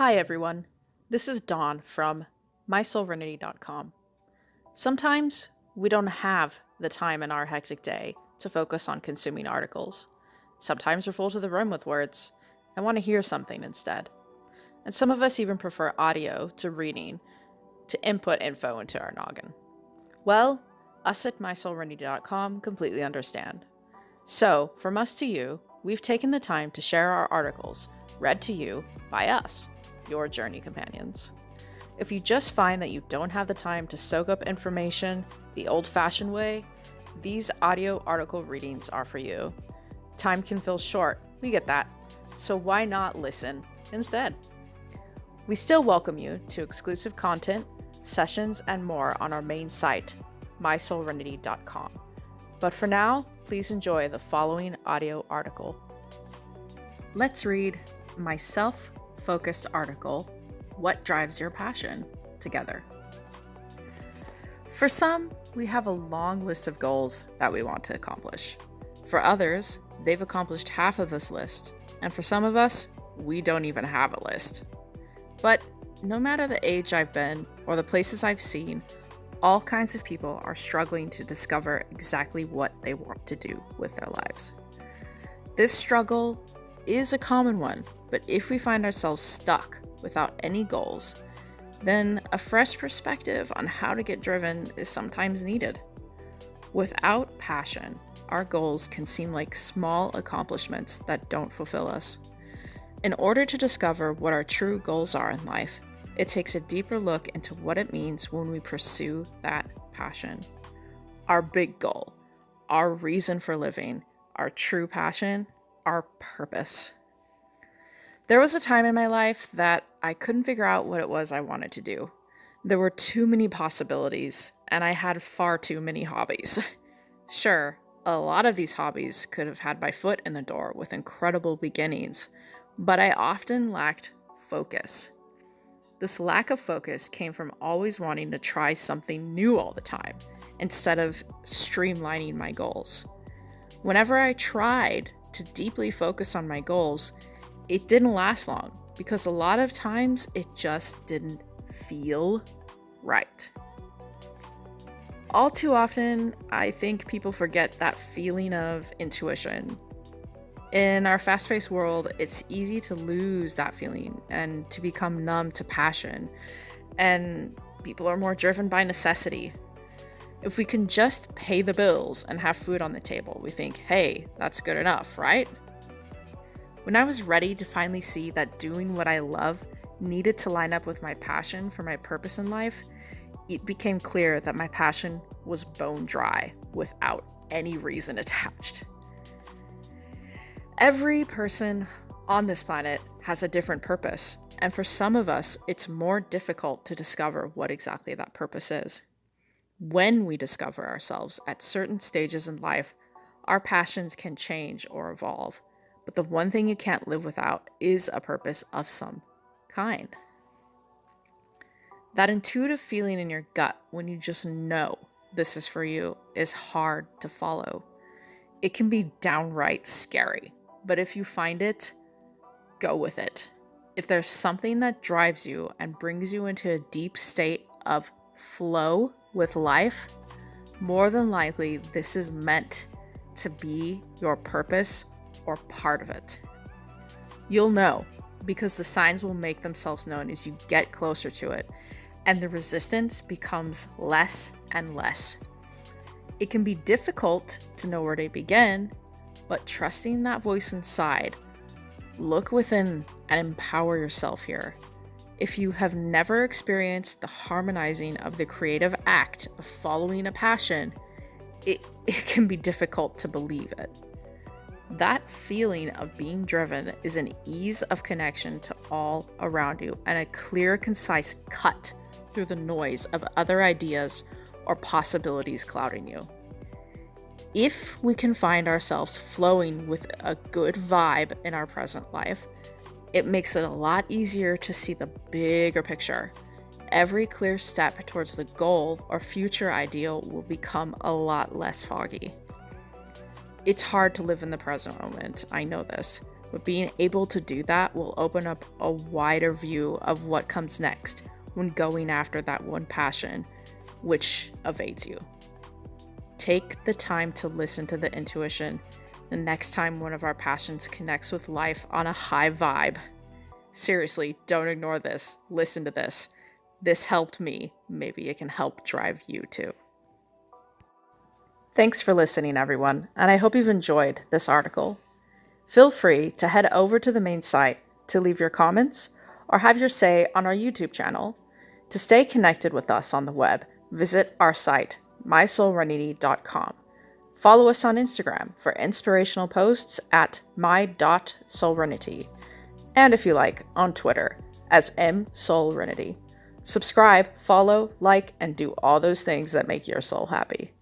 Hi, everyone. This is Dawn from mysoulrenity.com. Sometimes we don't have the time in our hectic day to focus on consuming articles. Sometimes we're full to the rim with words and want to hear something instead. And some of us even prefer audio to reading to input info into our noggin. Well, us at mysoulrenity.com completely understand. So, from us to you, we've taken the time to share our articles read to you by us, your journey companions. If you just find that you don't have the time to soak up information the old fashioned way, these audio article readings are for you. Time can feel short, we get that. So why not listen instead? We still welcome you to exclusive content, sessions, and more on our main site, mysoulrenity.com. But for now, please enjoy the following audio article. Let's read my self focused article, What Drives Your Passion, together. For some, we have a long list of goals that we want to accomplish. For others, they've accomplished half of this list, and for some of us, we don't even have a list. But no matter the age I've been or the places I've seen, all kinds of people are struggling to discover exactly what they want to do with their lives. This struggle is a common one, but if we find ourselves stuck without any goals, then a fresh perspective on how to get driven is sometimes needed. Without passion, our goals can seem like small accomplishments that don't fulfill us. In order to discover what our true goals are in life, it takes a deeper look into what it means when we pursue that passion. Our big goal, our reason for living, our true passion, our purpose. There was a time in my life that I couldn't figure out what it was I wanted to do. There were too many possibilities, and I had far too many hobbies. sure, a lot of these hobbies could have had my foot in the door with incredible beginnings, but I often lacked focus. This lack of focus came from always wanting to try something new all the time instead of streamlining my goals. Whenever I tried to deeply focus on my goals, it didn't last long because a lot of times it just didn't feel right. All too often, I think people forget that feeling of intuition. In our fast paced world, it's easy to lose that feeling and to become numb to passion. And people are more driven by necessity. If we can just pay the bills and have food on the table, we think, hey, that's good enough, right? When I was ready to finally see that doing what I love needed to line up with my passion for my purpose in life, it became clear that my passion was bone dry without any reason attached. Every person on this planet has a different purpose, and for some of us, it's more difficult to discover what exactly that purpose is. When we discover ourselves at certain stages in life, our passions can change or evolve. But the one thing you can't live without is a purpose of some kind. That intuitive feeling in your gut when you just know this is for you is hard to follow. It can be downright scary, but if you find it, go with it. If there's something that drives you and brings you into a deep state of flow with life, more than likely this is meant to be your purpose or part of it. You'll know because the signs will make themselves known as you get closer to it, and the resistance becomes less and less. It can be difficult to know where to begin, but trusting that voice inside, look within and empower yourself here. If you have never experienced the harmonizing of the creative act of following a passion, it, it can be difficult to believe it. That feeling of being driven is an ease of connection to all around you and a clear, concise cut through the noise of other ideas or possibilities clouding you. If we can find ourselves flowing with a good vibe in our present life, it makes it a lot easier to see the bigger picture. Every clear step towards the goal or future ideal will become a lot less foggy. It's hard to live in the present moment, I know this, But being able to do that will open up a wider view of what comes next when going after that one passion which evades you. Take the time to listen to the intuition the next time one of our passions connects with life on a high vibe. Seriously, don't ignore this. Listen to this. This helped me. Maybe it can help drive you too. Thanks for listening, everyone, and I hope you've enjoyed this article. Feel free to head over to the main site to leave your comments or have your say on our YouTube channel. To stay connected with us on the web, visit our site, mysoulrenity.com. Follow us on Instagram for inspirational posts at my.soulrenity. And if you like, on Twitter as msoulrenity. Subscribe, follow, like, and do all those things that make your soul happy.